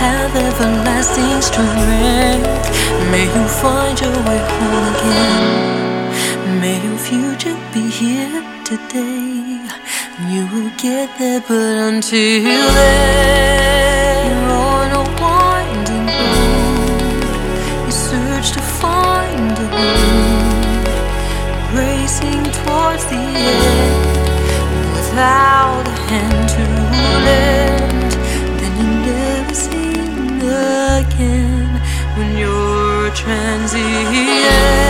have everlasting strength. May you find your way home again. May your future be here today. You will get there, but until then, you're on a winding road. You search to find a racing towards the end without a hand to rule it. transient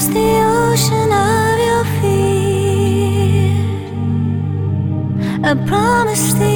across the ocean of your fear. I promise.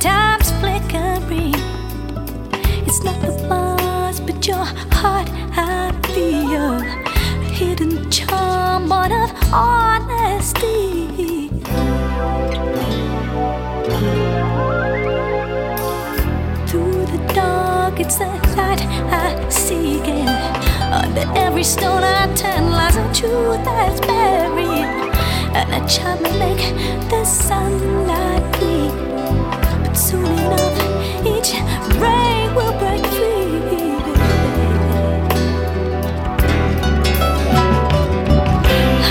Sometimes flickering. It's not the buzz, but your heart I feel. A hidden charm of honesty. Through the dark, it's the light I seek. Under uh, every stone I turn lies a truth that's buried. And I try to make the sunlight soon enough, each ray will break free.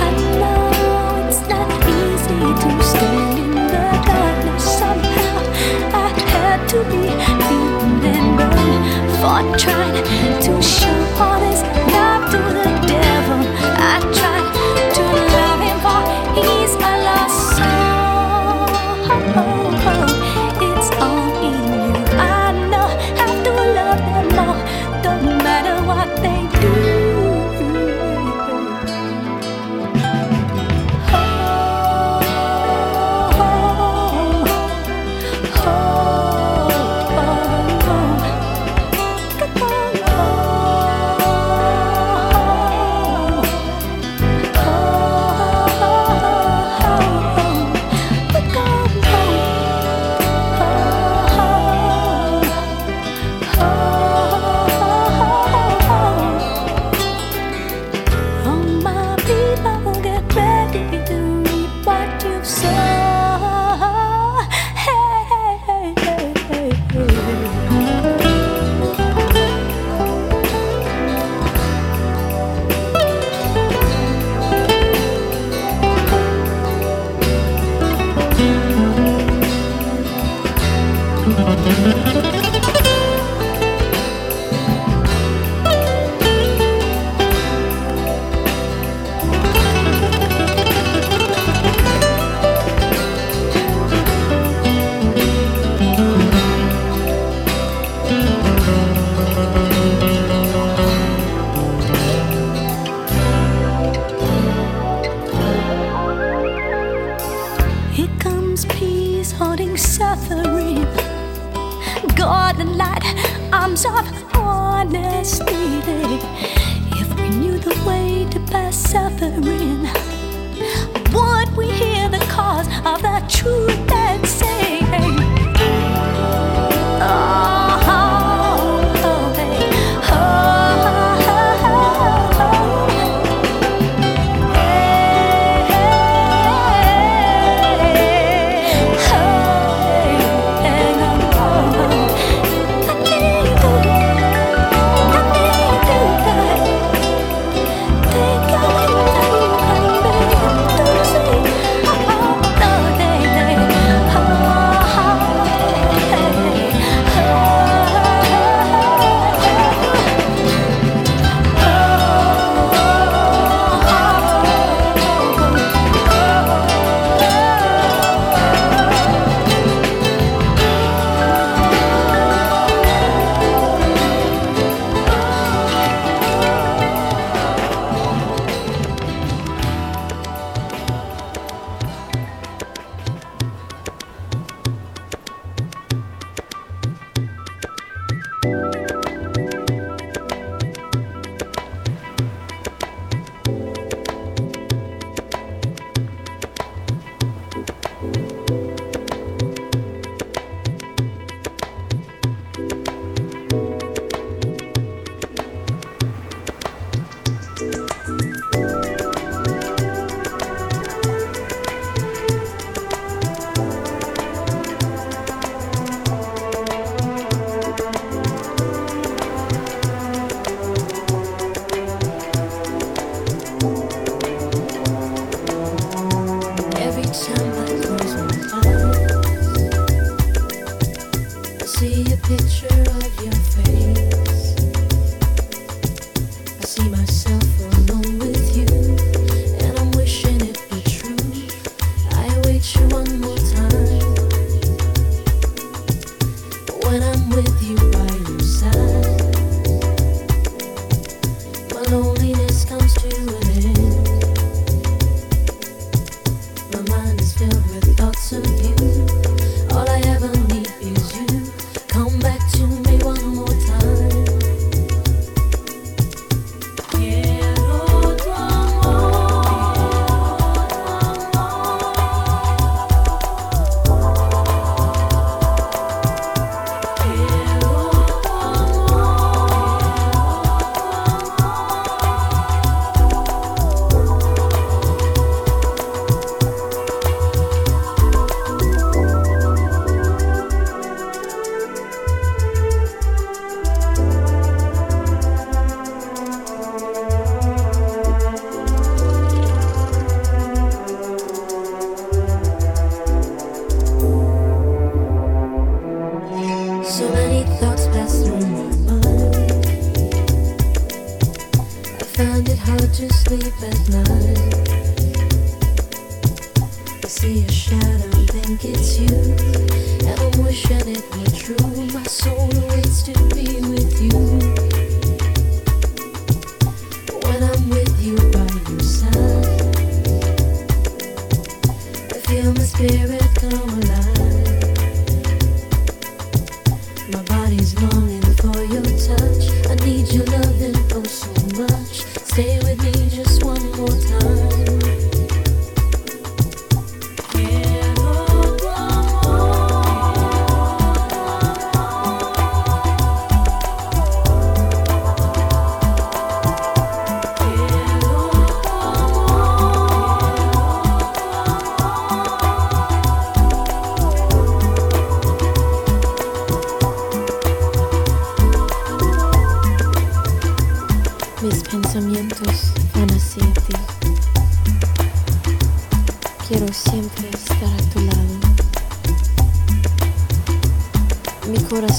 I know it's not easy to stand in the darkness. Somehow I had to be beaten and burned. Tried to show all this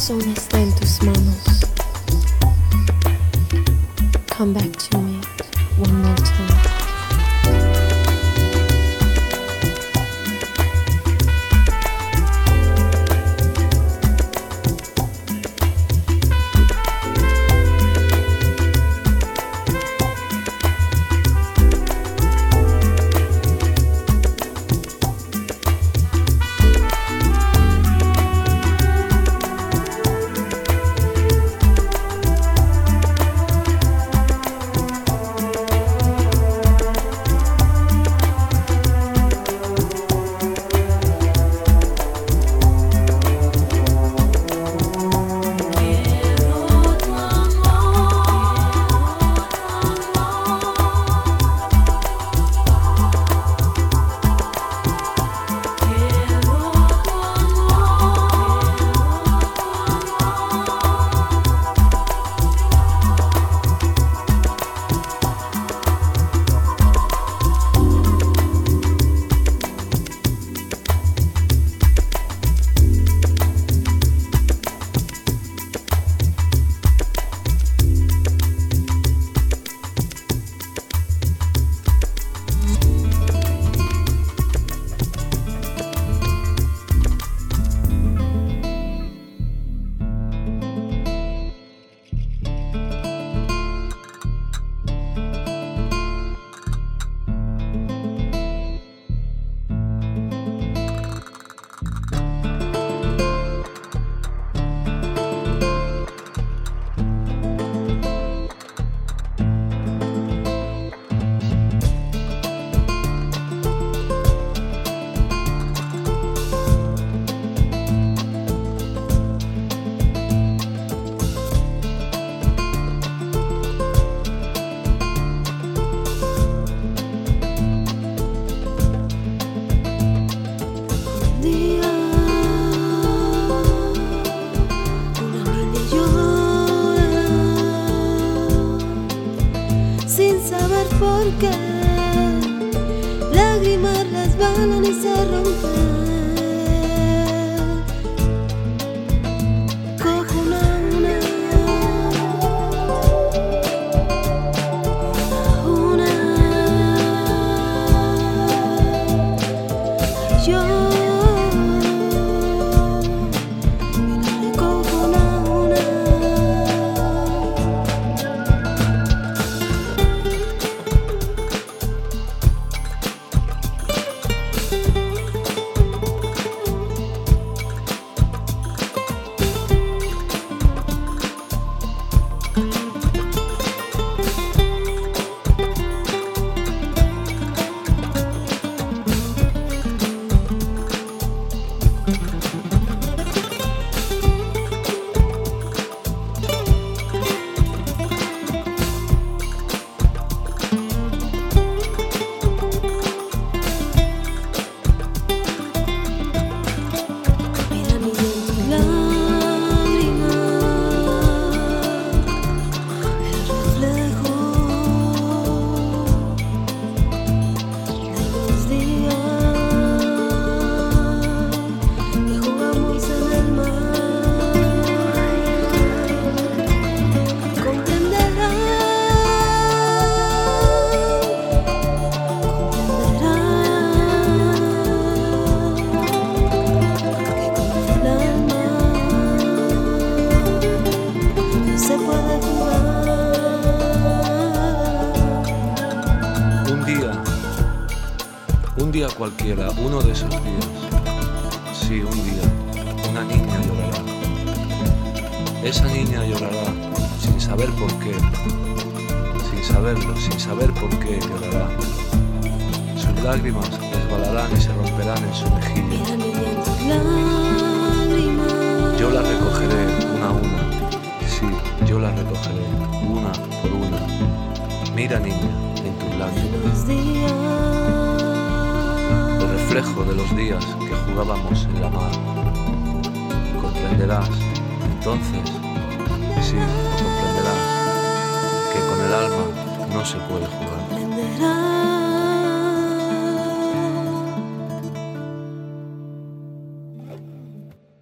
Corazón está en tus manos. Come back to me